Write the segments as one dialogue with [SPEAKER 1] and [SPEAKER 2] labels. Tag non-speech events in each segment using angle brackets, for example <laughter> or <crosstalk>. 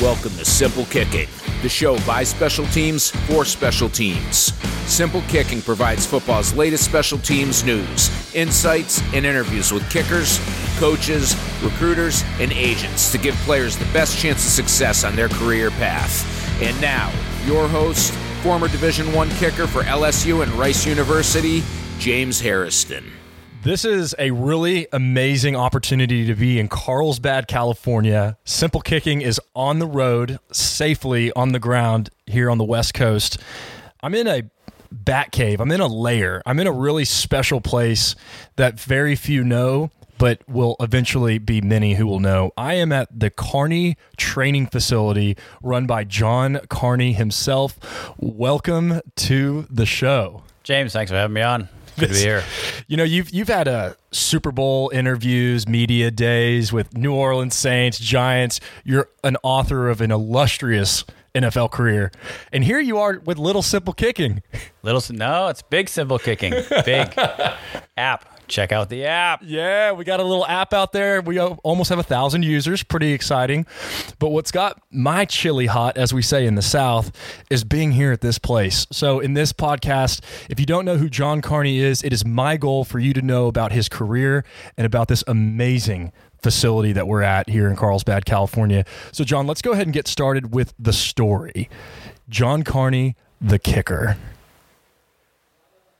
[SPEAKER 1] Welcome to Simple Kicking, the show by special teams for special teams. Simple Kicking provides football's latest special teams news, insights, and interviews with kickers, coaches, recruiters, and agents to give players the best chance of success on their career path. And now, your host, former Division One kicker for LSU and Rice University, James Harrison.
[SPEAKER 2] This is a really amazing opportunity to be in Carlsbad, California. Simple Kicking is on the road, safely on the ground here on the West Coast. I'm in a bat cave. I'm in a lair. I'm in a really special place that very few know, but will eventually be many who will know. I am at the Carney Training Facility run by John Carney himself. Welcome to the show.
[SPEAKER 3] James, thanks for having me on. Good to be here.
[SPEAKER 2] You know, you've you've had a uh, Super Bowl interviews, media days with New Orleans Saints, Giants. You're an author of an illustrious NFL career, and here you are with Little Simple Kicking.
[SPEAKER 3] Little no, it's big simple kicking. Big <laughs> app check out the app.
[SPEAKER 2] Yeah, we got a little app out there. We almost have a thousand users. Pretty exciting. But what's got my chili hot, as we say in the South, is being here at this place. So, in this podcast, if you don't know who John Carney is, it is my goal for you to know about his career and about this amazing facility that we're at here in Carlsbad, California. So, John, let's go ahead and get started with the story. John Carney, the kicker.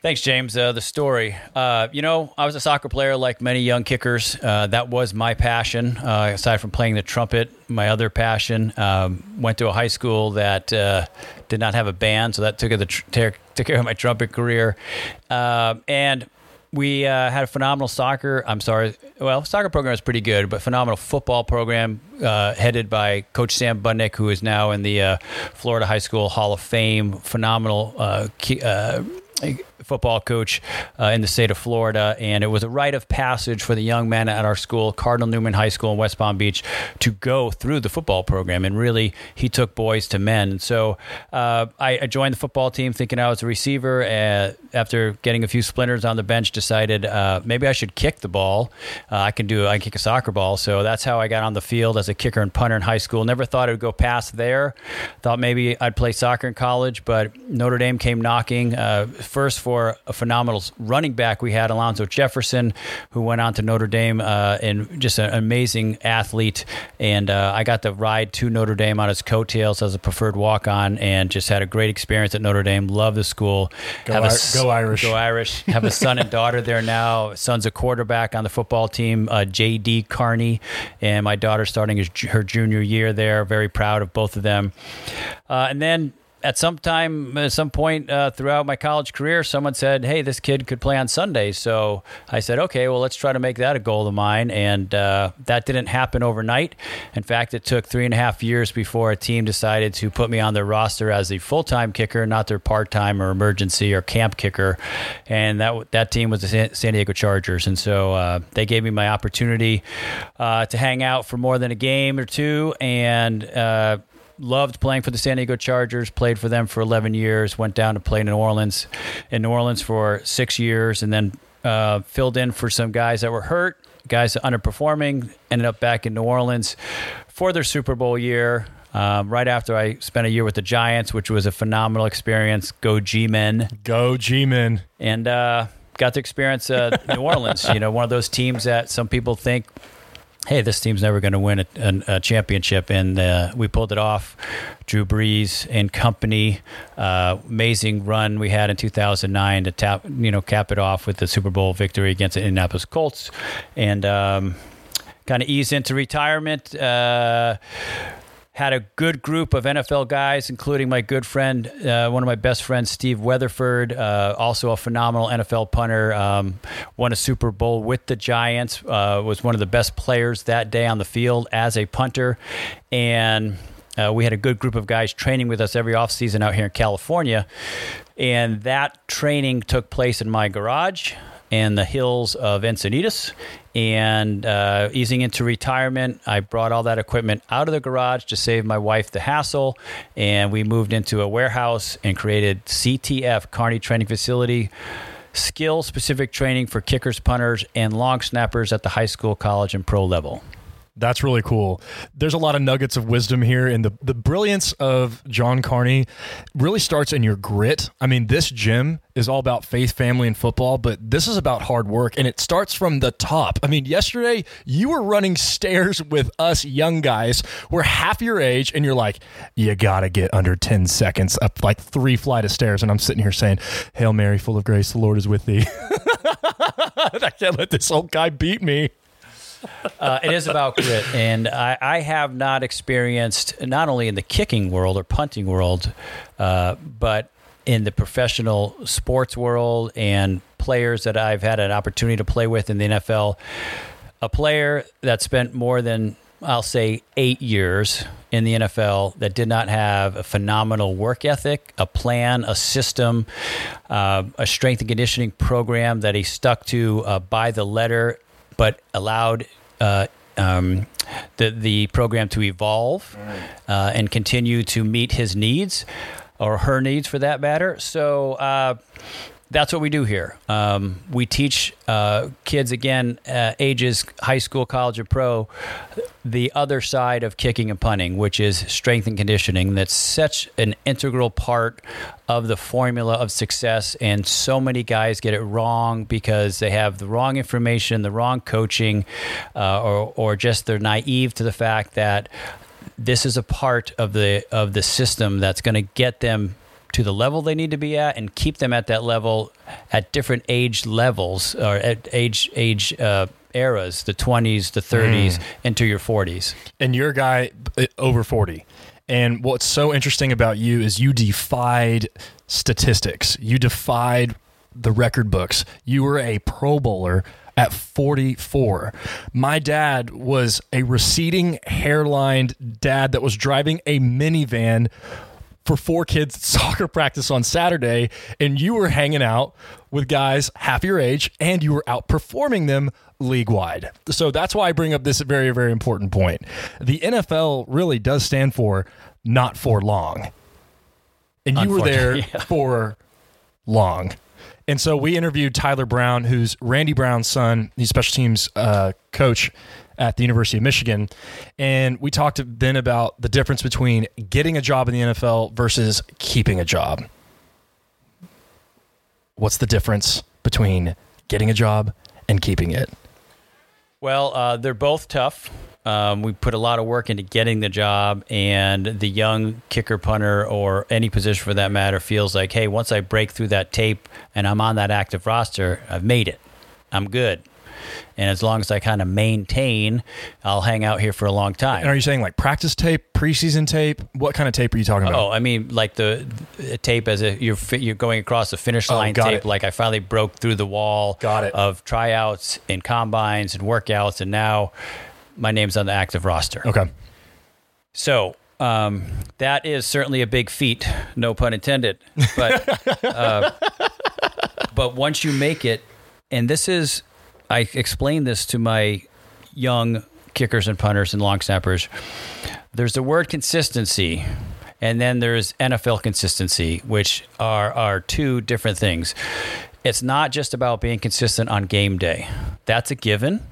[SPEAKER 3] Thanks, James. Uh, the story. Uh, you know, I was a soccer player like many young kickers. Uh, that was my passion. Uh, aside from playing the trumpet, my other passion. Um, went to a high school that uh, did not have a band, so that took, the tr- took care of my trumpet career. Uh, and we had a phenomenal soccer. I'm sorry. Well, soccer program is pretty good, but phenomenal football program headed by Coach Sam Budnick, who is now in the Florida High School Hall of Fame. Phenomenal football coach uh, in the state of Florida, and it was a rite of passage for the young men at our school, Cardinal Newman High School in West Palm Beach, to go through the football program. And really, he took boys to men. So uh, I, I, joined the football team thinking I was a receiver. Uh, after getting a few splinters on the bench, decided uh, maybe I should kick the ball. Uh, I can do I can kick a soccer ball. So that's how I got on the field as a kicker and punter in high school. Never thought it would go past there. Thought maybe I'd play soccer in college, but Notre Dame came knocking uh, first for a phenomenal running back we had, Alonzo Jefferson, who went on to Notre Dame uh, and just an amazing athlete. And uh, I got to ride to Notre Dame on his coattails as a preferred walk on and just had a great experience at Notre Dame. Love the school.
[SPEAKER 2] Go, Have a, go Irish.
[SPEAKER 3] Go Irish. Have a son and <laughs> daughter there now. Son's a quarterback on the football team, uh, J.D. Carney, and my daughter starting his, her junior year there. Very proud of both of them. Uh, and then at some time, at some point uh, throughout my college career, someone said, "Hey, this kid could play on Sundays." So I said, "Okay, well, let's try to make that a goal of mine." And uh, that didn't happen overnight. In fact, it took three and a half years before a team decided to put me on their roster as a full-time kicker, not their part-time or emergency or camp kicker. And that that team was the San Diego Chargers, and so uh, they gave me my opportunity uh, to hang out for more than a game or two, and uh, loved playing for the San Diego Chargers, played for them for 11 years, went down to play in New Orleans, in New Orleans for six years, and then uh, filled in for some guys that were hurt, guys underperforming, ended up back in New Orleans for their Super Bowl year. Um, right after I spent a year with the Giants, which was a phenomenal experience. Go G Men.
[SPEAKER 2] Go G Men.
[SPEAKER 3] And uh, got to experience uh, New Orleans, you know, one of those teams that some people think hey, this team's never going to win a, a, a, championship. And uh, we pulled it off. Drew Brees and company, uh, amazing run we had in 2009 to tap, you know, cap it off with the Super Bowl victory against the Indianapolis Colts, and um, kind of ease into retirement. Uh, had a good group of NFL guys, including my good friend, uh, one of my best friends, Steve Weatherford, uh, also a phenomenal NFL punter. Um, won a Super Bowl with the Giants, uh, was one of the best players that day on the field as a punter. And uh, we had a good group of guys training with us every offseason out here in California. And that training took place in my garage in the hills of Encinitas. And uh, easing into retirement, I brought all that equipment out of the garage to save my wife the hassle. And we moved into a warehouse and created CTF, Carney Training Facility, skill specific training for kickers, punters, and long snappers at the high school, college, and pro level.
[SPEAKER 2] That's really cool. There's a lot of nuggets of wisdom here, and the, the brilliance of John Carney really starts in your grit. I mean, this gym is all about faith, family, and football, but this is about hard work, and it starts from the top. I mean, yesterday you were running stairs with us young guys. We're half your age, and you're like, you got to get under 10 seconds up like three flight of stairs. And I'm sitting here saying, Hail Mary, full of grace, the Lord is with thee. <laughs> I can't let this old guy beat me. <laughs>
[SPEAKER 3] uh, it is about grit, and I, I, have not experienced not only in the kicking world or punting world, uh, but in the professional sports world and players that I've had an opportunity to play with in the NFL. A player that spent more than I'll say eight years in the NFL that did not have a phenomenal work ethic, a plan, a system, uh, a strength and conditioning program that he stuck to uh, by the letter but allowed uh, um, the the program to evolve uh, and continue to meet his needs or her needs for that matter. So uh, that's what we do here. Um, we teach uh, kids again, uh, ages high school, college, or pro, the other side of kicking and punting, which is strength and conditioning. That's such an integral part of the formula of success. And so many guys get it wrong because they have the wrong information, the wrong coaching, uh, or or just they're naive to the fact that this is a part of the of the system that's going to get them to the level they need to be at and keep them at that level at different age levels or at age age uh, eras the 20s the 30s mm. into your 40s
[SPEAKER 2] and you're a guy uh, over 40 and what's so interesting about you is you defied statistics you defied the record books you were a pro bowler at 44. My dad was a receding hairlined dad that was driving a minivan for four kids <laughs> soccer practice on Saturday, and you were hanging out with guys half your age and you were outperforming them league wide. So that's why I bring up this very, very important point. The NFL really does stand for not for long. And you were there <laughs> yeah. for long. And so we interviewed Tyler Brown, who's Randy Brown's son. He's special teams uh, coach at the University of Michigan. And we talked then about the difference between getting a job in the NFL versus keeping a job. What's the difference between getting a job and keeping it?
[SPEAKER 3] Well, uh, they're both tough. Um, we put a lot of work into getting the job, and the young kicker, punter, or any position for that matter feels like, hey, once I break through that tape and I'm on that active roster, I've made it. I'm good. And as long as I kind of maintain, I'll hang out here for a long time.
[SPEAKER 2] And are you saying like practice tape, preseason tape? What kind of tape are you talking about?
[SPEAKER 3] Oh, I mean like the, the tape as if you're you're going across the finish oh, line oh, tape. It. Like I finally broke through the wall.
[SPEAKER 2] Got it.
[SPEAKER 3] Of tryouts and combines and workouts, and now my name's on the active roster.
[SPEAKER 2] Okay.
[SPEAKER 3] So um, that is certainly a big feat, no pun intended. But uh, <laughs> but once you make it, and this is I explained this to my young kickers and punters and long snappers. There's the word consistency, and then there's NFL consistency, which are are two different things. It's not just about being consistent on game day. That's a given.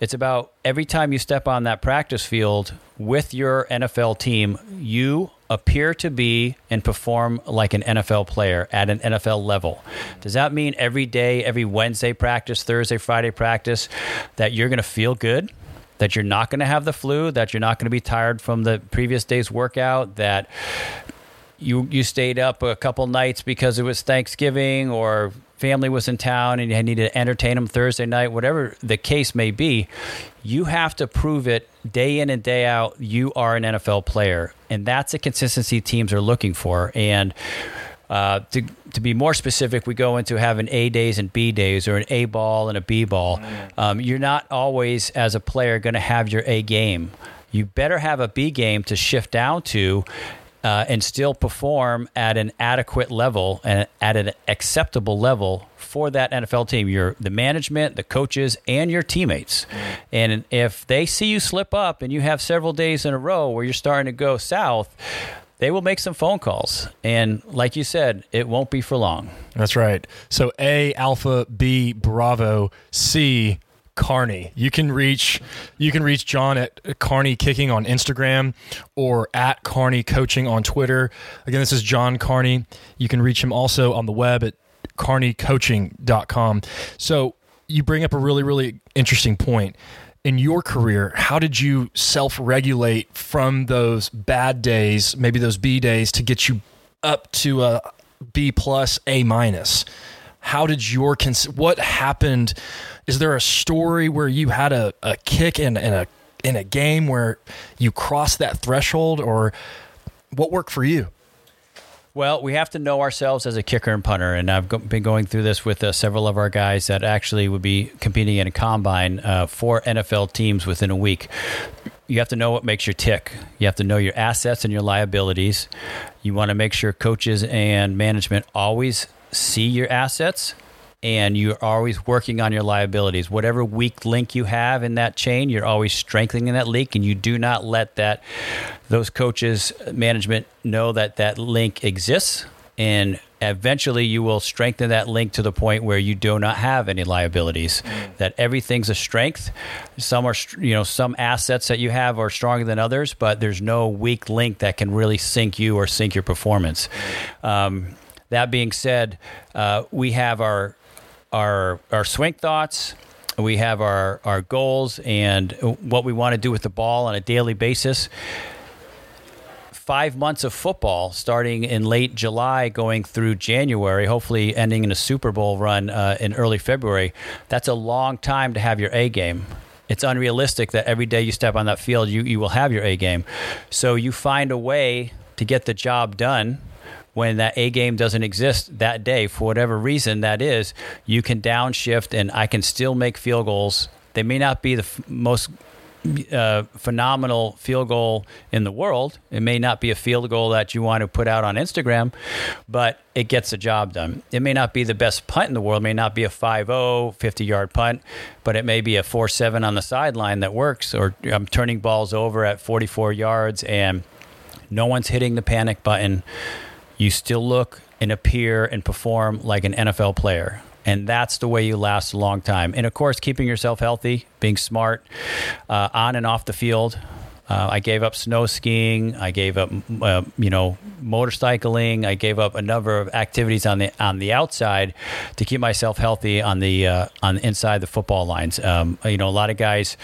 [SPEAKER 3] It's about every time you step on that practice field with your NFL team, you appear to be and perform like an NFL player at an NFL level. Does that mean every day, every Wednesday practice, Thursday, Friday practice, that you're going to feel good? That you're not going to have the flu, that you're not going to be tired from the previous day's workout, that you you stayed up a couple nights because it was Thanksgiving or family was in town and you needed to entertain them Thursday night, whatever the case may be, you have to prove it day in and day out. You are an NFL player, and that's a consistency teams are looking for. And uh, to to be more specific, we go into having A days and B days, or an A ball and a B ball. Um, you're not always, as a player, going to have your A game. You better have a B game to shift down to uh, and still perform at an adequate level and at an acceptable level for that NFL team. Your the management, the coaches, and your teammates. And if they see you slip up and you have several days in a row where you're starting to go south, they will make some phone calls. And like you said, it won't be for long.
[SPEAKER 2] That's right. So A, Alpha, B, Bravo, C, Carney. You can reach you can reach John at Carney Kicking on Instagram or at Carney Coaching on Twitter. Again, this is John Carney. You can reach him also on the web at carneycoaching.com. So you bring up a really, really interesting point. In your career, how did you self regulate from those bad days, maybe those B days, to get you up to a B plus, A minus? How did your what happened? Is there a story where you had a, a kick in, in a in a game where you crossed that threshold, or what worked for you?
[SPEAKER 3] Well, we have to know ourselves as a kicker and punter, and I've been going through this with uh, several of our guys that actually would be competing in a combine uh, for NFL teams within a week. You have to know what makes you tick. You have to know your assets and your liabilities. You want to make sure coaches and management always see your assets and you're always working on your liabilities. Whatever weak link you have in that chain, you're always strengthening that link, and you do not let that those coaches, management know that that link exists. And eventually, you will strengthen that link to the point where you do not have any liabilities. Mm. That everything's a strength. Some are, you know, some assets that you have are stronger than others, but there's no weak link that can really sink you or sink your performance. Um, that being said, uh, we have our our our swing thoughts. We have our our goals and what we want to do with the ball on a daily basis. Five months of football, starting in late July, going through January, hopefully ending in a Super Bowl run uh, in early February. That's a long time to have your A game it's unrealistic that every day you step on that field you, you will have your A game. So you find a way to get the job done when that A game doesn't exist that day for whatever reason that is, you can downshift and I can still make field goals. They may not be the f- most uh, phenomenal field goal in the world. It may not be a field goal that you want to put out on Instagram, but it gets the job done. It may not be the best punt in the world, it may not be a 5 50 yard punt, but it may be a 4 7 on the sideline that works, or I'm turning balls over at 44 yards and no one's hitting the panic button you still look and appear and perform like an NFL player. And that's the way you last a long time. And of course, keeping yourself healthy, being smart uh, on and off the field. Uh, I gave up snow skiing. I gave up, uh, you know, motorcycling. I gave up a number of activities on the on the outside to keep myself healthy on the uh, on inside the football lines. Um, you know, a lot of guys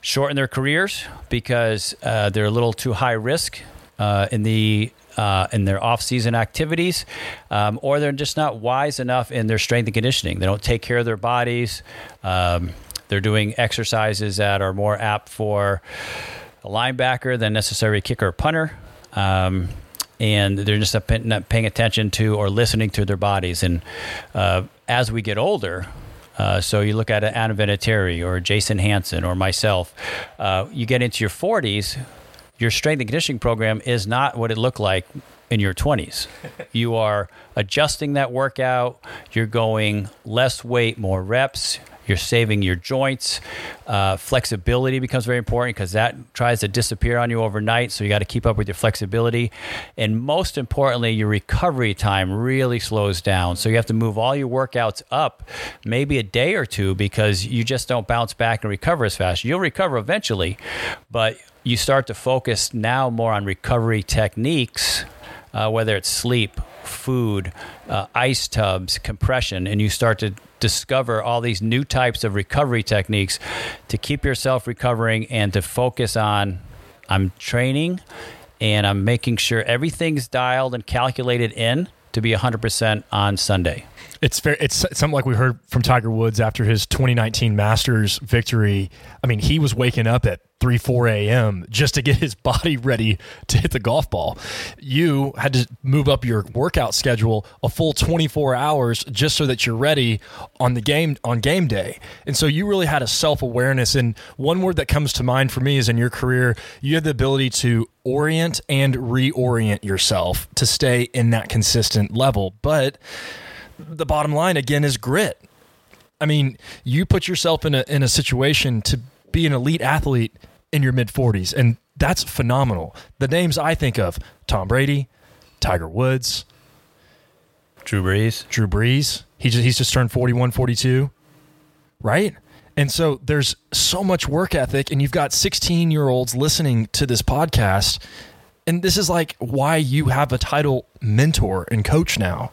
[SPEAKER 3] shorten their careers because uh, they're a little too high risk uh, in the uh, in their off-season activities, um, or they're just not wise enough in their strength and conditioning. They don't take care of their bodies. Um, they're doing exercises that are more apt for a linebacker than necessarily a kicker or punter. Um, and they're just not paying attention to or listening to their bodies. And uh, as we get older, uh, so you look at Adam Vinatieri or Jason Hanson or myself, uh, you get into your 40s, your strength and conditioning program is not what it looked like in your 20s. <laughs> you are adjusting that workout, you're going less weight, more reps. You're saving your joints. Uh, flexibility becomes very important because that tries to disappear on you overnight. So you got to keep up with your flexibility. And most importantly, your recovery time really slows down. So you have to move all your workouts up maybe a day or two because you just don't bounce back and recover as fast. You'll recover eventually, but you start to focus now more on recovery techniques, uh, whether it's sleep, food, uh, ice tubs, compression, and you start to discover all these new types of recovery techniques to keep yourself recovering and to focus on I'm training and I'm making sure everything's dialed and calculated in to be 100% on Sunday.
[SPEAKER 2] It's fair. It's something like we heard from Tiger Woods after his 2019 Masters victory. I mean, he was waking up at 3, 4 a.m. just to get his <laughs> body ready to hit the golf ball. You had to move up your workout schedule a full 24 hours just so that you're ready on the game on game day. And so you really had a self awareness. And one word that comes to mind for me is in your career, you had the ability to orient and reorient yourself to stay in that consistent level. But the bottom line again is grit. I mean, you put yourself in a in a situation to be an elite athlete in your mid 40s and that's phenomenal. The names I think of, Tom Brady, Tiger Woods,
[SPEAKER 3] Drew Brees,
[SPEAKER 2] Drew Brees. He just he's just turned 41, 42. Right? And so there's so much work ethic, and you've got 16 year olds listening to this podcast. And this is like why you have a title mentor and coach now.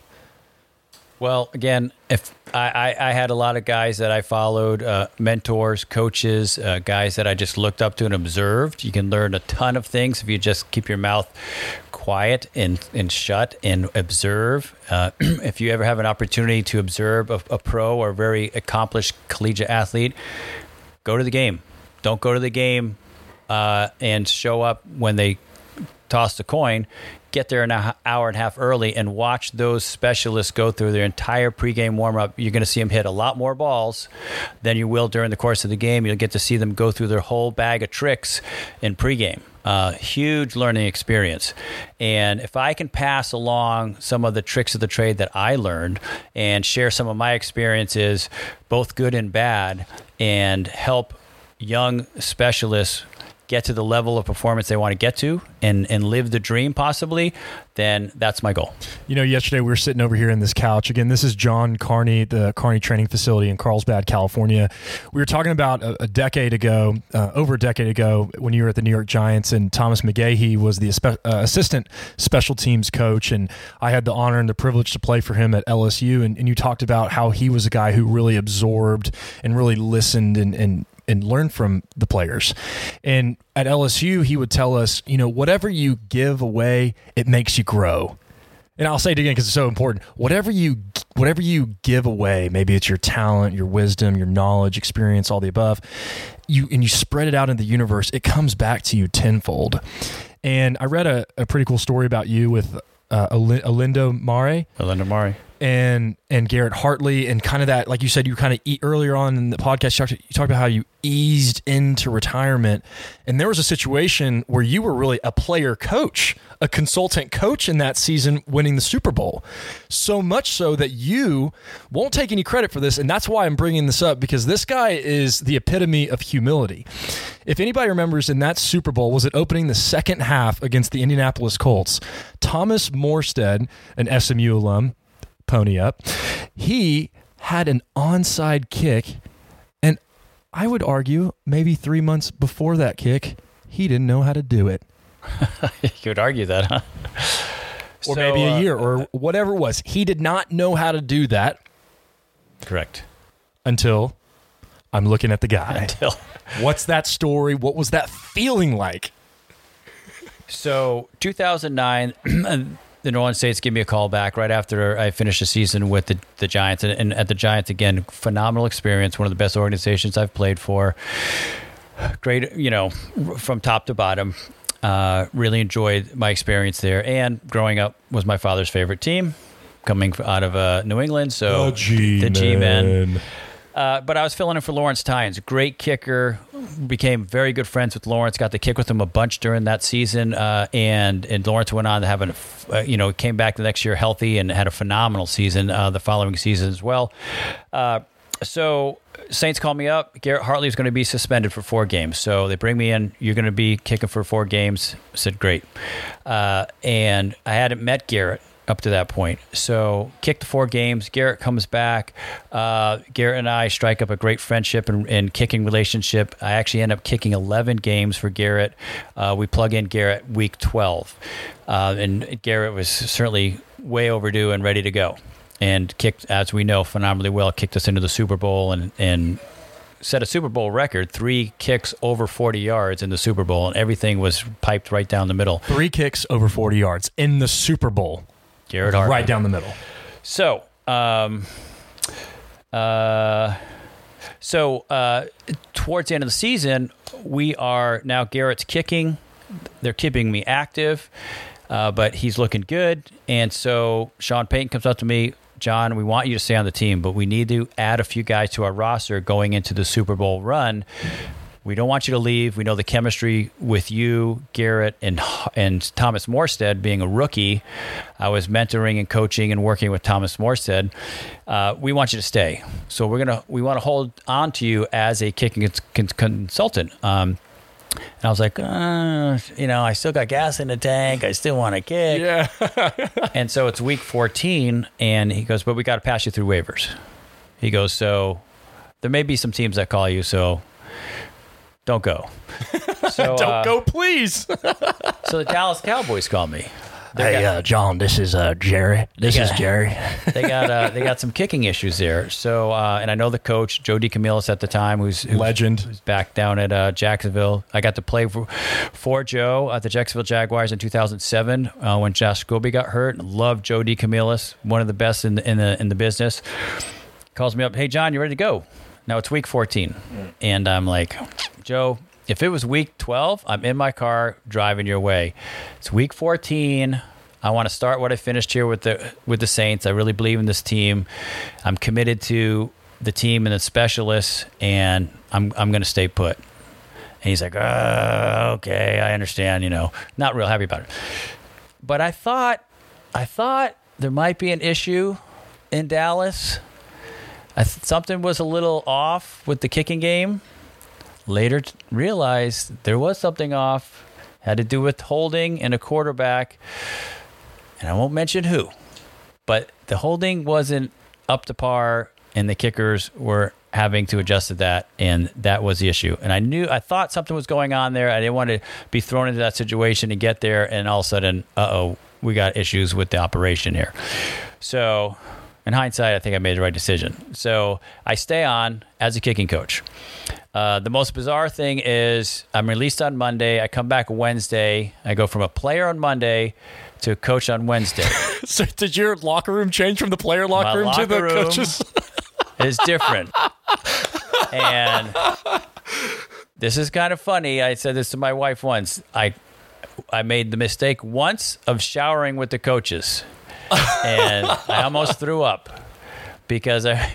[SPEAKER 3] Well, again, if I, I, I, had a lot of guys that I followed, uh, mentors, coaches, uh, guys that I just looked up to and observed. You can learn a ton of things if you just keep your mouth quiet and, and shut and observe. Uh, <clears throat> if you ever have an opportunity to observe a, a pro or very accomplished collegiate athlete, go to the game. Don't go to the game uh, and show up when they toss the coin get there an hour and a half early and watch those specialists go through their entire pregame warm up. You're going to see them hit a lot more balls than you will during the course of the game. You'll get to see them go through their whole bag of tricks in pregame. Uh, huge learning experience. And if I can pass along some of the tricks of the trade that I learned and share some of my experiences, both good and bad, and help young specialists get to the level of performance they want to get to and, and live the dream possibly, then that's my goal.
[SPEAKER 2] You know, yesterday we were sitting over here in this couch. Again, this is John Carney, the Carney Training Facility in Carlsbad, California. We were talking about a, a decade ago, uh, over a decade ago, when you were at the New York Giants, and Thomas McGaughey was the uh, assistant special teams coach. And I had the honor and the privilege to play for him at LSU. And, and you talked about how he was a guy who really absorbed and really listened and, and and learn from the players. And at LSU, he would tell us, you know, whatever you give away, it makes you grow. And I'll say it again because it's so important. Whatever you whatever you give away, maybe it's your talent, your wisdom, your knowledge, experience, all the above, you and you spread it out in the universe, it comes back to you tenfold. And I read a, a pretty cool story about you with uh, Olindo Mare.
[SPEAKER 3] Olindo Mare
[SPEAKER 2] and and Garrett Hartley and kind of that like you said you kind of eat earlier on in the podcast you talked, you talked about how you eased into retirement. And there was a situation where you were really a player coach a consultant coach in that season winning the Super Bowl. So much so that you won't take any credit for this and that's why I'm bringing this up because this guy is the epitome of humility. If anybody remembers in that Super Bowl was it opening the second half against the Indianapolis Colts? Thomas Morstead an SMU alum pony up. He had an onside kick, and I would argue maybe three months before that kick, he didn't know how to do it. <laughs>
[SPEAKER 3] you would argue that, huh?
[SPEAKER 2] Or so, maybe a year, uh, or whatever it was. He did not know how to do that.
[SPEAKER 3] Correct.
[SPEAKER 2] Until I'm looking at the guy. <laughs>
[SPEAKER 3] Until. <laughs>
[SPEAKER 2] What's that story? What was that feeling like?
[SPEAKER 3] So, 2009, <clears throat> the New Orleans Saints give me a call back right after I finished the season with the, the Giants. And, and, at the Giants, again, phenomenal experience, one of the best organizations I've played for. Great, you know, from top to bottom. Uh, really enjoyed my experience there. And growing up was my father's favorite team, coming out of uh, New England. So
[SPEAKER 2] the G Men.
[SPEAKER 3] Uh, but I was filling in for Lawrence Tynes, great kicker. Became very good friends with Lawrence. Got to kick with him a bunch during that season, uh, and and Lawrence went on to have a, uh, you know, came back the next year healthy and had a phenomenal season uh, the following season as well. Uh, so Saints call me up. Garrett Hartley is going to be suspended for four games. So they bring me in. You're going to be kicking for four games. I said great, uh, and I hadn't met Garrett up to that point. So kicked four games. Garrett comes back. Uh, Garrett and I strike up a great friendship and, and, kicking relationship. I actually end up kicking 11 games for Garrett. Uh, we plug in Garrett week 12. Uh, and Garrett was certainly way overdue and ready to go. And kicked, as we know, phenomenally well. Kicked us into the Super Bowl and, and set a Super Bowl record, three kicks over 40 yards in the Super Bowl, and everything was piped right down the middle.
[SPEAKER 2] Three kicks over 40 yards in the Super Bowl.
[SPEAKER 3] Garrett Hartley.
[SPEAKER 2] Right down the middle.
[SPEAKER 3] So, um, uh, so uh, towards the end of the season, we are now Garrett's kicking. They're keeping me active, uh, but he's looking good. And so Sean Payton comes up to me, John, we want you to stay on the team, but we need to add a few guys to our roster going into the Super Bowl run we don't want you to leave. We know the chemistry with you, Garrett, and and Thomas Morstead being a rookie. I was mentoring and coaching and working with Thomas Morstead. Uh, we want you to stay. So we're gonna we want to hold on to you as a kicking consultant. Um, and I was like, uh, you know, I still got gas in the tank. I still want to kick.
[SPEAKER 2] Yeah. <laughs>
[SPEAKER 3] and so it's week 14, and he goes, but we got to pass you through waivers. He goes, so there may be some teams that call you, so don't go. <laughs> So,
[SPEAKER 2] Don't
[SPEAKER 3] uh,
[SPEAKER 2] go, please. <laughs>
[SPEAKER 3] So the Dallas Cowboys call me.
[SPEAKER 2] hey, uh, John, this is uh, Jerry. This
[SPEAKER 3] is
[SPEAKER 2] Jerry. <laughs>
[SPEAKER 3] They got uh, they got some kicking issues there. So uh, and I know the coach Joe DeCamillis at the time, who's, who's
[SPEAKER 2] Legend.
[SPEAKER 3] who's back down at uh, Jacksonville. I got to play for, for Joe at the Jacksonville Jaguars in 2007 uh, when Josh Scobee got hurt. Loved Joe DeCamillis, one of the best in the, in the in the business. Calls me up, hey John, you ready to go? Now it's week 14, and I'm like, Joe. If it was week 12, I'm in my car driving your way. It's week 14. I want to start what I finished here with the with the Saints. I really believe in this team. I'm committed to the team and the specialists, and I'm I'm going to stay put. And he's like, uh, okay, I understand. You know, not real happy about it. But I thought, I thought there might be an issue in Dallas. Th- something was a little off with the kicking game. Later, t- realized there was something off. Had to do with holding and a quarterback and I won't mention who, but the holding wasn't up to par, and the kickers were having to adjust to that, and that was the issue. And I knew, I thought something was going on there. I didn't want to be thrown into that situation and get there, and all of a sudden, uh oh, we got issues with the operation here. So, in hindsight, I think I made the right decision. So I stay on as a kicking coach. Uh, the most bizarre thing is I'm released on Monday. I come back Wednesday. I go from a player on Monday to a coach on Wednesday. <laughs>
[SPEAKER 2] so did your locker room change from the player locker
[SPEAKER 3] My
[SPEAKER 2] room to the
[SPEAKER 3] locker room
[SPEAKER 2] coaches? <laughs>
[SPEAKER 3] is different. and this is kind of funny. I said this to my wife once. I I made the mistake once of showering with the coaches. And I almost threw up because I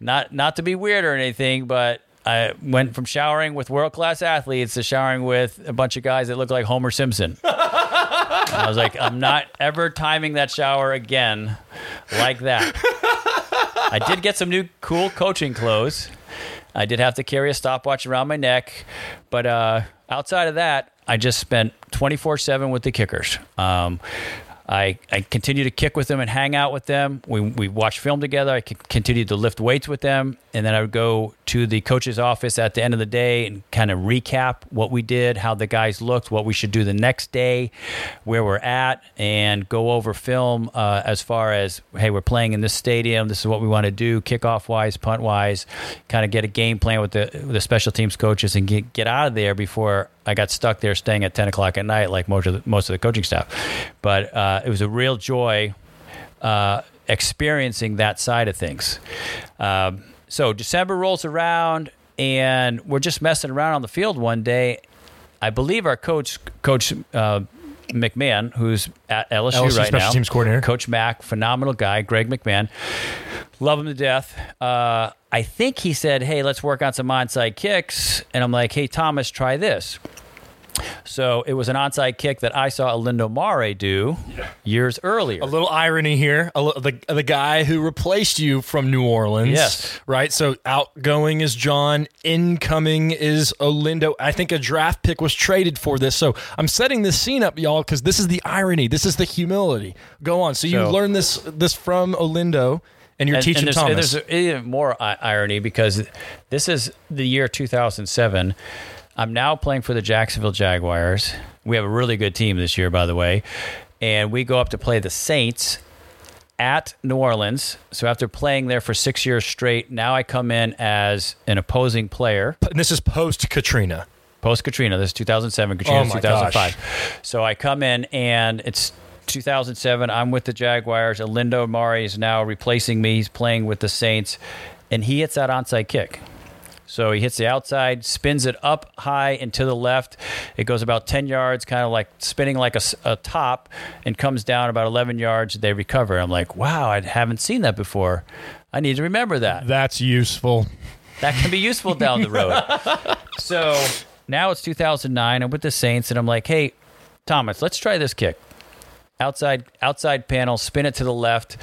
[SPEAKER 3] not not to be weird or anything, but I went from showering with world class athletes to showering with a bunch of guys that look like Homer Simpson. I was like, I'm not ever timing that shower again like that. I did get some new cool coaching clothes. I did have to carry a stopwatch around my neck, but uh, outside of that, I just spent 24 7 with the kickers. Um, I, I continue to kick with them and hang out with them. We, we watch film together. I continue to lift weights with them. And then I would go to the coach's office at the end of the day and kind of recap what we did, how the guys looked, what we should do the next day, where we're at, and go over film uh, as far as, hey, we're playing in this stadium. This is what we want to do, kickoff wise, punt wise, kind of get a game plan with the, the special teams coaches and get, get out of there before I got stuck there staying at 10 o'clock at night, like most of the, most of the coaching staff. But uh, it was a real joy uh, experiencing that side of things. Um, so December rolls around, and we're just messing around on the field one day. I believe our coach, Coach uh, McMahon, who's at LSU,
[SPEAKER 2] LSU
[SPEAKER 3] right
[SPEAKER 2] special
[SPEAKER 3] now,
[SPEAKER 2] teams coordinator.
[SPEAKER 3] Coach Mack, phenomenal guy, Greg McMahon, love him to death. Uh, I think he said, "Hey, let's work on some onside kicks," and I'm like, "Hey, Thomas, try this." So it was an onside kick that I saw Olindo Mare do years earlier.
[SPEAKER 2] A little irony here. The the guy who replaced you from New Orleans.
[SPEAKER 3] Yes.
[SPEAKER 2] Right. So outgoing is John. Incoming is Olindo. I think a draft pick was traded for this. So I'm setting this scene up, y'all, because this is the irony. This is the humility. Go on. So you
[SPEAKER 3] So-
[SPEAKER 2] learned this this from Olindo, and you're teaching
[SPEAKER 3] there's,
[SPEAKER 2] Thomas.
[SPEAKER 3] there's even more irony because this is the year 2007. I'm now playing for the Jacksonville Jaguars. We have a really good team this year, by the way. And we go up to play the Saints at New Orleans. So after playing there for six years straight, now I come in as an opposing player.
[SPEAKER 2] and this is post Katrina.
[SPEAKER 3] Post Katrina, this is 2007. Katrina
[SPEAKER 2] Oh
[SPEAKER 3] is
[SPEAKER 2] my
[SPEAKER 3] 2005. So I come in and it's 2007. I'm with the Jaguars. Olindo Mare is now replacing me. He's playing with the Saints, and he hits that onside kick. So he hits the outside, spins it up high and to the left. It goes about 10 yards, kind of like spinning like a top, and comes down about 11 yards. They recover. I'm like, wow, I haven't seen that before. I need to remember that
[SPEAKER 2] That's useful.
[SPEAKER 3] that can be useful down the road. <laughs> so now it's 2009. I'm with the Saints, and I'm like, hey, Thomas, let's try this kick. Outside, outside panel, spin it to the left.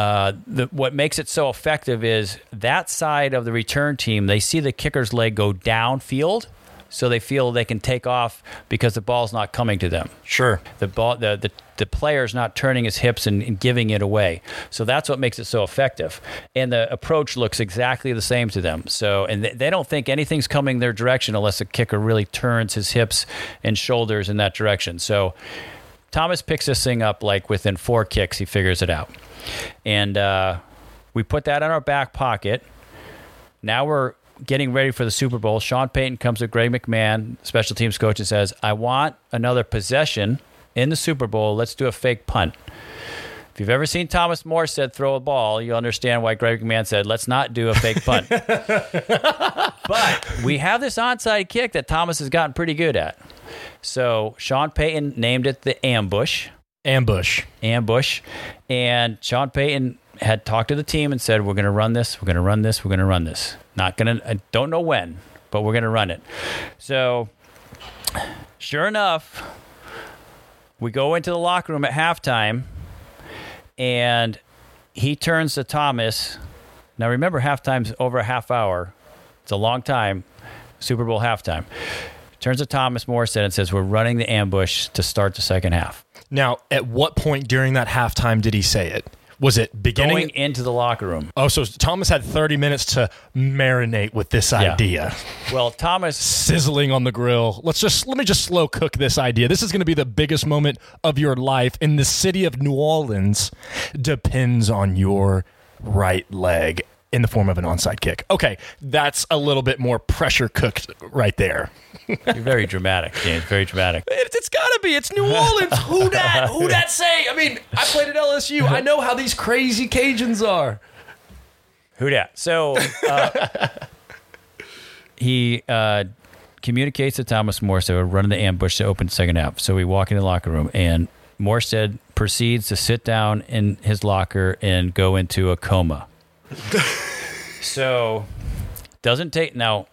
[SPEAKER 3] Uh, the, what makes it so effective is that side of the return team. They see the kicker's leg go downfield, so they feel they can take off because the ball's not coming to them.
[SPEAKER 2] Sure.
[SPEAKER 3] The ball, the the, the player's not turning his hips and, and giving it away. So that's what makes it so effective. And the approach looks exactly the same to them. So and they, they don't think anything's coming their direction unless the kicker really turns his hips and shoulders in that direction. So Thomas picks this thing up like within four kicks, he figures it out, and uh, we put that in our back pocket. Now we're getting ready for the Super Bowl. Sean Payton comes to Greg McMahon, special teams coach, and says, I want another possession in the Super Bowl. Let's do a fake punt. If you've ever seen Thomas Morstead throw a ball, you'll understand why Greg McMahon said, let's not do a fake punt. <laughs> but we have this onside kick that Thomas has gotten pretty good at. So Sean Payton named it the ambush.
[SPEAKER 2] Ambush.
[SPEAKER 3] Ambush. And Sean Payton had talked to the team and said, We're going to run this, we're going to run this, we're going to run this. Not going to, I don't know when, but we're going to run it. So, sure enough, we go into the locker room at halftime and he turns to Thomas. Now, remember, halftime's over a half hour, it's a long time, Super Bowl halftime. Turns to Thomas Morstead and says, We're running the ambush to start the second half.
[SPEAKER 2] Now, at what point during that halftime did he say it? Was it beginning?
[SPEAKER 3] Going into the locker room.
[SPEAKER 2] oh, so Thomas had 30 minutes to marinate with this idea.
[SPEAKER 3] Well, Thomas
[SPEAKER 2] Sizzling on the grill. Let's just let me just slow cook this idea. This is going to be the biggest moment of your life in the city of New Orleans. Depends on your right leg in the form of an onside kick. Okay, that's a little bit more pressure cooked right there. <laughs>
[SPEAKER 3] You're very dramatic, James. Very dramatic.
[SPEAKER 2] It's, it's got to be. It's New Orleans. <laughs> Who that? Who that say? I mean, I played at LSU. I know how these crazy Cajuns are.
[SPEAKER 3] Who dat? So uh, <laughs> he uh, communicates to Thomas Morstead, we're running the ambush to open second half. So we walk in the locker room, and Morstead proceeds to sit down in his locker and go into a coma. <laughs> so doesn't take now.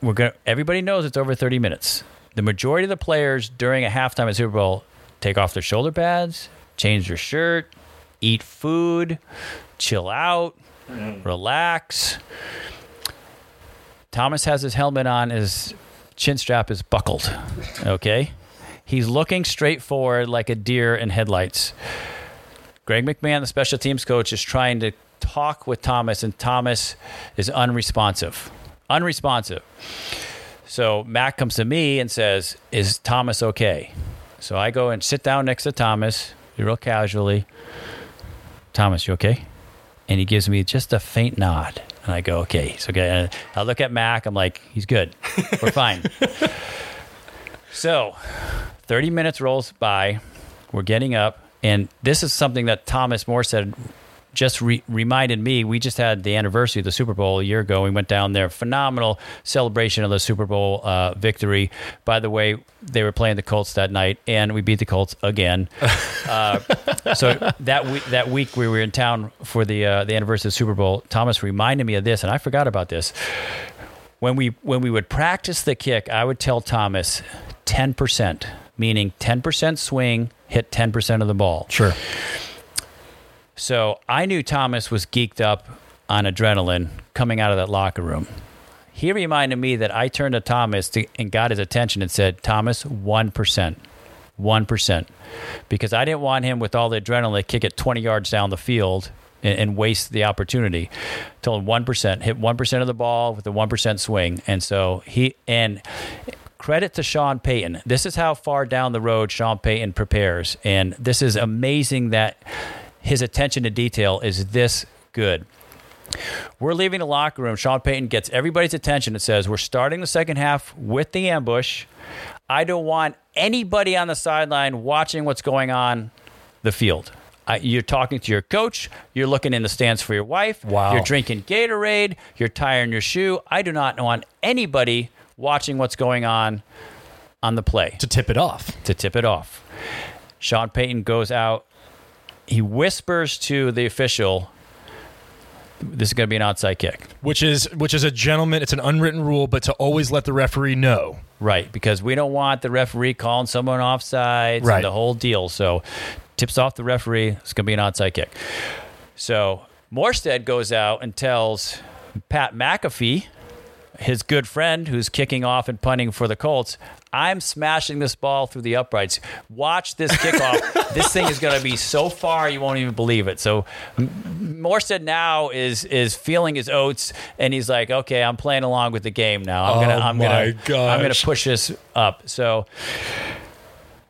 [SPEAKER 3] We're gonna. Everybody knows it's over thirty minutes. The majority of the players during a halftime at Super Bowl take off their shoulder pads, change their shirt, eat food, chill out, mm-hmm. relax. Thomas has his helmet on, his chin strap is buckled. Okay? He's looking straight forward like a deer in headlights. Greg McMahon, the special teams coach, is trying to talk with Thomas, and Thomas is unresponsive. Unresponsive. So Mac comes to me and says, Is Thomas okay? So I go and sit down next to Thomas, real casually. Thomas, you okay? And he gives me just a faint nod. And I go, okay, he's okay. I look at Mac. I'm like, he's good. We're fine. <laughs> so 30 minutes rolls by. We're getting up. And this is something that Thomas Morstead just re- reminded me we just had the anniversary of the Super Bowl a year ago. We went down there, phenomenal celebration of the Super Bowl uh, victory. By the way, they were playing the Colts that night, and we beat the Colts again. <laughs> uh, so that week, that week we were in town for the uh, the anniversary of the Super Bowl. Thomas reminded me of this, and I forgot about this. When we when we would practice the kick, I would tell Thomas ten percent, meaning ten percent swing, hit ten percent of the ball.
[SPEAKER 2] Sure.
[SPEAKER 3] So I knew Thomas was geeked up on adrenaline coming out of that locker room. He reminded me that I turned to Thomas to, and got his attention and said, Thomas, 1%. 1%. Because I didn't want him with all the adrenaline to kick it 20 yards down the field and, and waste the opportunity. Told him 1%, hit 1% of the ball with a 1% swing. And so he, and credit to Sean Payton. This is how far down the road Sean Payton prepares. And this is amazing that his attention to detail is this good. We're leaving the locker room. Sean Payton gets everybody's attention and says, We're starting the second half with the ambush. I don't want anybody on the sideline watching what's going on the field. I, you're talking to your coach. You're looking in the stands for your wife.
[SPEAKER 2] Wow.
[SPEAKER 3] You're drinking Gatorade. You're tying your shoe. I do not want anybody watching what's going on on the play
[SPEAKER 2] To tip it off.
[SPEAKER 3] to tip it off. Sean Payton goes out. He whispers to the official, "This is going to be an outside kick."
[SPEAKER 2] Which is which is a gentleman, it's an unwritten rule, but to always let the referee know.
[SPEAKER 3] Right, because we don't want the referee calling someone offsides
[SPEAKER 2] Right.
[SPEAKER 3] the whole deal. So tips off the referee. It's going to be an outside kick. So Morstead goes out and tells Pat McAfee, his good friend who's kicking off and punting for the Colts. I'm smashing this ball through the uprights. Watch this kickoff. <laughs> this thing is going to be so far you won't even believe it. So Morstead now is is feeling his oats, and he's like, okay, I'm playing along with the game now. I'm gonna
[SPEAKER 2] Oh
[SPEAKER 3] I'm
[SPEAKER 2] my
[SPEAKER 3] gonna I'm gonna push this up. So.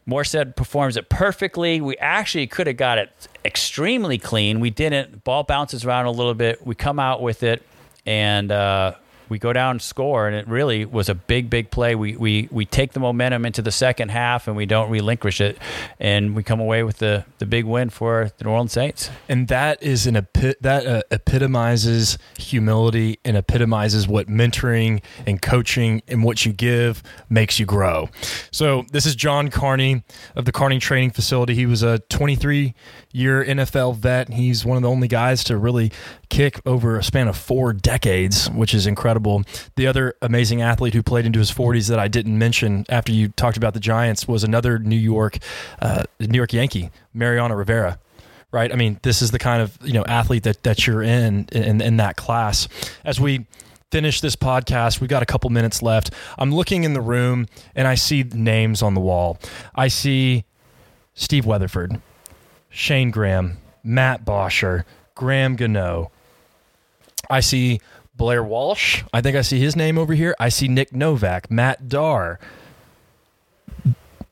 [SPEAKER 3] Morstead performs it perfectly. We actually could have got it extremely clean. We didn't. Ball bounces around a little bit. We come out with it, and uh, we go down and score. And it really was a big, big play. We we we take the momentum into the second half, and we don't relinquish it, and we come away with the the big win for the New Orleans Saints.
[SPEAKER 2] and that is an epi- that uh, epitomizes humility and epitomizes what mentoring and coaching and what you give makes you grow. So this is John Carney of the Carney Training Facility. He was a 23 year NFL vet. He's one of the only guys to really kick over a span of four decades, which is incredible. The other amazing athlete who played into his 40s that I didn't mention after you talked about the Giants was another New York uh, New York Yankee, Mariano Rivera right? I mean, this is the kind of you know athlete that that you're in in, in that class. As we finish this podcast, we've got a couple minutes left. I'm looking in the room and I see names on the wall. I see Steve Weatherford, Shane Graham, Matt Bosher, Graham Gano. I see Blair Walsh. I think I see his name over here. I see Nick Novak, Matt Darr.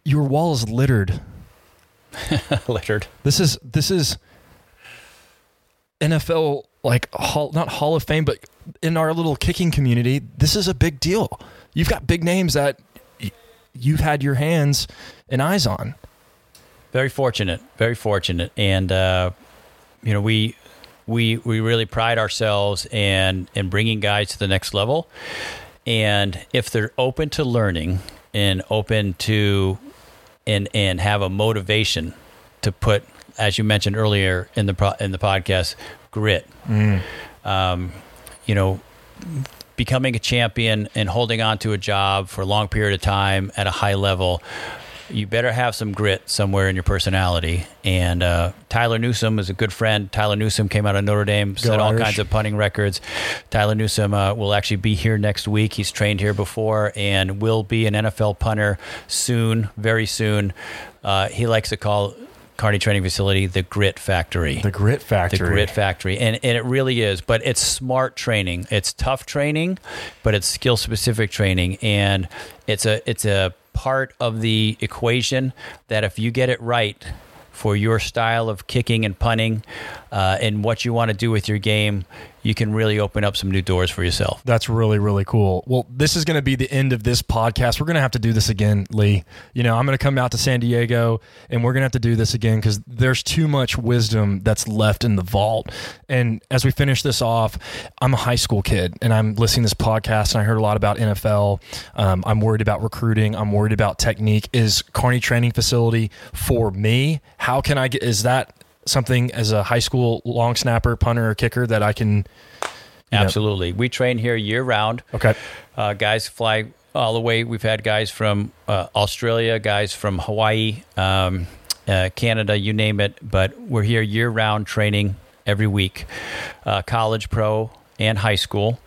[SPEAKER 2] Your wall is littered <laughs>
[SPEAKER 3] Littered.
[SPEAKER 2] this is this is NFL like hall, not Hall of Fame, but in our little kicking community, this is a big deal. You've got big names that y- you've had your hands and eyes on.
[SPEAKER 3] Very fortunate, very fortunate, and uh, you know we we we really pride ourselves in in bringing guys to the next level, and if they're open to learning and open to and and have a motivation to put, as you mentioned earlier in the pro, in the podcast, grit. Um, you know, becoming a champion and holding on to a job for a long period of time at a high level, you better have some grit somewhere in your personality. And uh, Tyler Newsome is a good friend. Tyler Newsome came out of Notre Dame, set all
[SPEAKER 2] Irish.
[SPEAKER 3] kinds of punting records. Tyler Newsome uh, will actually be here next week. He's trained here before and will be an NFL punter soon, very soon. Uh, he likes to call Carney Training Facility the Grit Factory
[SPEAKER 2] The grit factory.
[SPEAKER 3] the grit factory and, and it really is but it's smart training it's tough training but it's skill specific training and it's a it's a part of the equation that if you get it right for your style of kicking and punting uh, and what you want to do with your game you can really open up some new doors for yourself
[SPEAKER 2] That's really, really cool. Well, this is going to be the end of this podcast. We're going to have to do this again, Lee. You know, I'm going to come out to San Diego and we're going to have to do this again because there's too much wisdom that's left in the vault. And as we finish this off, I'm a high school kid and I'm listening to this podcast and I heard a lot about NFL. Um, I'm worried about recruiting. I'm worried about technique. Is Carney Training Facility for me? How can I get, is that something as a high school long snapper, punter, or kicker that I can? you know-
[SPEAKER 3] absolutely we train here year round
[SPEAKER 2] Okay.
[SPEAKER 3] Uh, guys fly all the way. We've had guys from uh, Australia, guys from Hawaii, um, uh, Canada, you name it. But we're here year round training every week, uh, college, pro, and high school.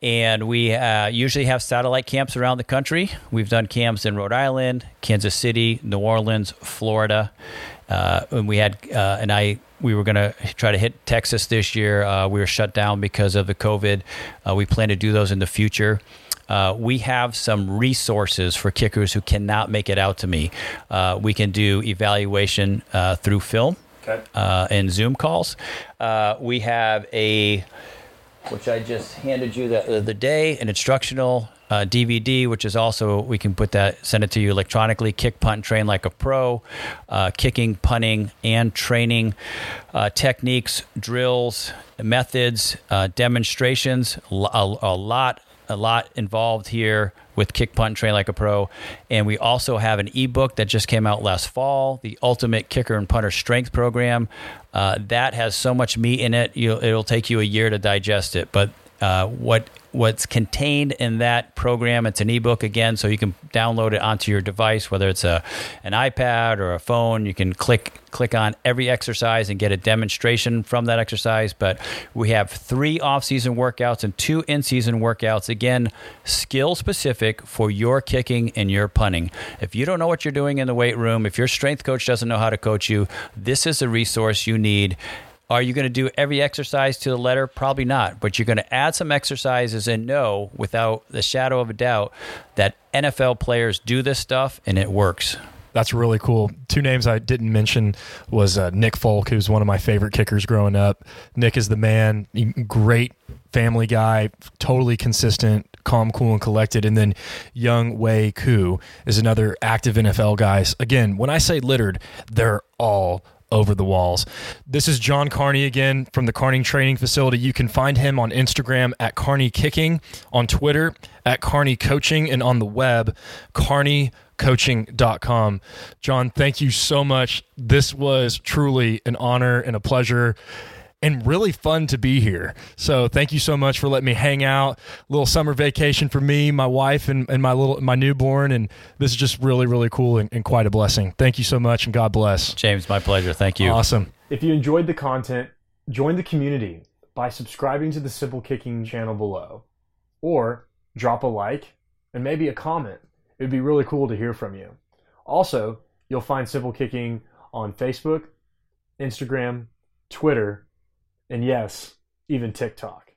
[SPEAKER 3] And we uh, usually have satellite camps around the country. We've done camps in Rhode Island, Kansas City, New Orleans, Florida. Uh, and we had, uh, and I, we were going to try to hit Texas this year. Uh, we were shut down because of the COVID. Uh, we plan to do those in the future. Uh, we have some resources for kickers who cannot make it out to me. Uh, we can do evaluation uh, through film uh, and Zoom calls. Uh, we have a which I just handed you the other day, an instructional uh, DVD, which is also we can put that send it to you electronically. Kick, punt, train like a pro. Uh, kicking, punting, and training uh, techniques, drills, methods, uh, demonstrations—a lot, a lot involved here with kick, punt, train like a pro. And we also have an ebook that just came out last fall, the Ultimate Kicker and Punter Strength Program. Uh, that has so much meat in it, it'll take you a year to digest it. But uh, what what's contained in that program. It's an ebook again, so you can download it onto your device, whether it's a an iPad or a phone. You can click click on every exercise and get a demonstration from that exercise. But we have three off season workouts and two in season workouts. Again, skill specific for your kicking and your punting. If you don't know what you're doing in the weight room, if your strength coach doesn't know how to coach you, this is a resource you need. Are you going to do every exercise to the letter? Probably not, but you're going to add some exercises and know without the shadow of a doubt that NFL players do this stuff and it works.
[SPEAKER 2] That's really cool. Two names I didn't mention was uh, Nick Folk, who's one of my favorite kickers growing up. Nick is the man, great family guy, totally consistent, calm, cool, and collected. And then Younghoe Koo is another active NFL guy. Again, when I say littered, they're all over the walls. This is John Carney again from the Carney Training Facility. You can find him on Instagram at Carney Kicking, on Twitter at Carney Coaching, and on the web, carneycoaching.com. John, thank you so much. This was truly an honor and a pleasure and really fun to be here. So thank you so much for letting me hang out. A little summer vacation for me, my wife, and, and my little my newborn. And this is just really, really cool and, and quite a blessing. Thank you so much and God bless.
[SPEAKER 3] James, my pleasure. Thank you.
[SPEAKER 2] Awesome. If you enjoyed the content, join the community by subscribing to the Simple Kicking channel below. Or drop a like and maybe a comment. It would be really cool to hear from you. Also, you'll find Simple Kicking on Facebook, Instagram, Twitter, and yes, even TikTok.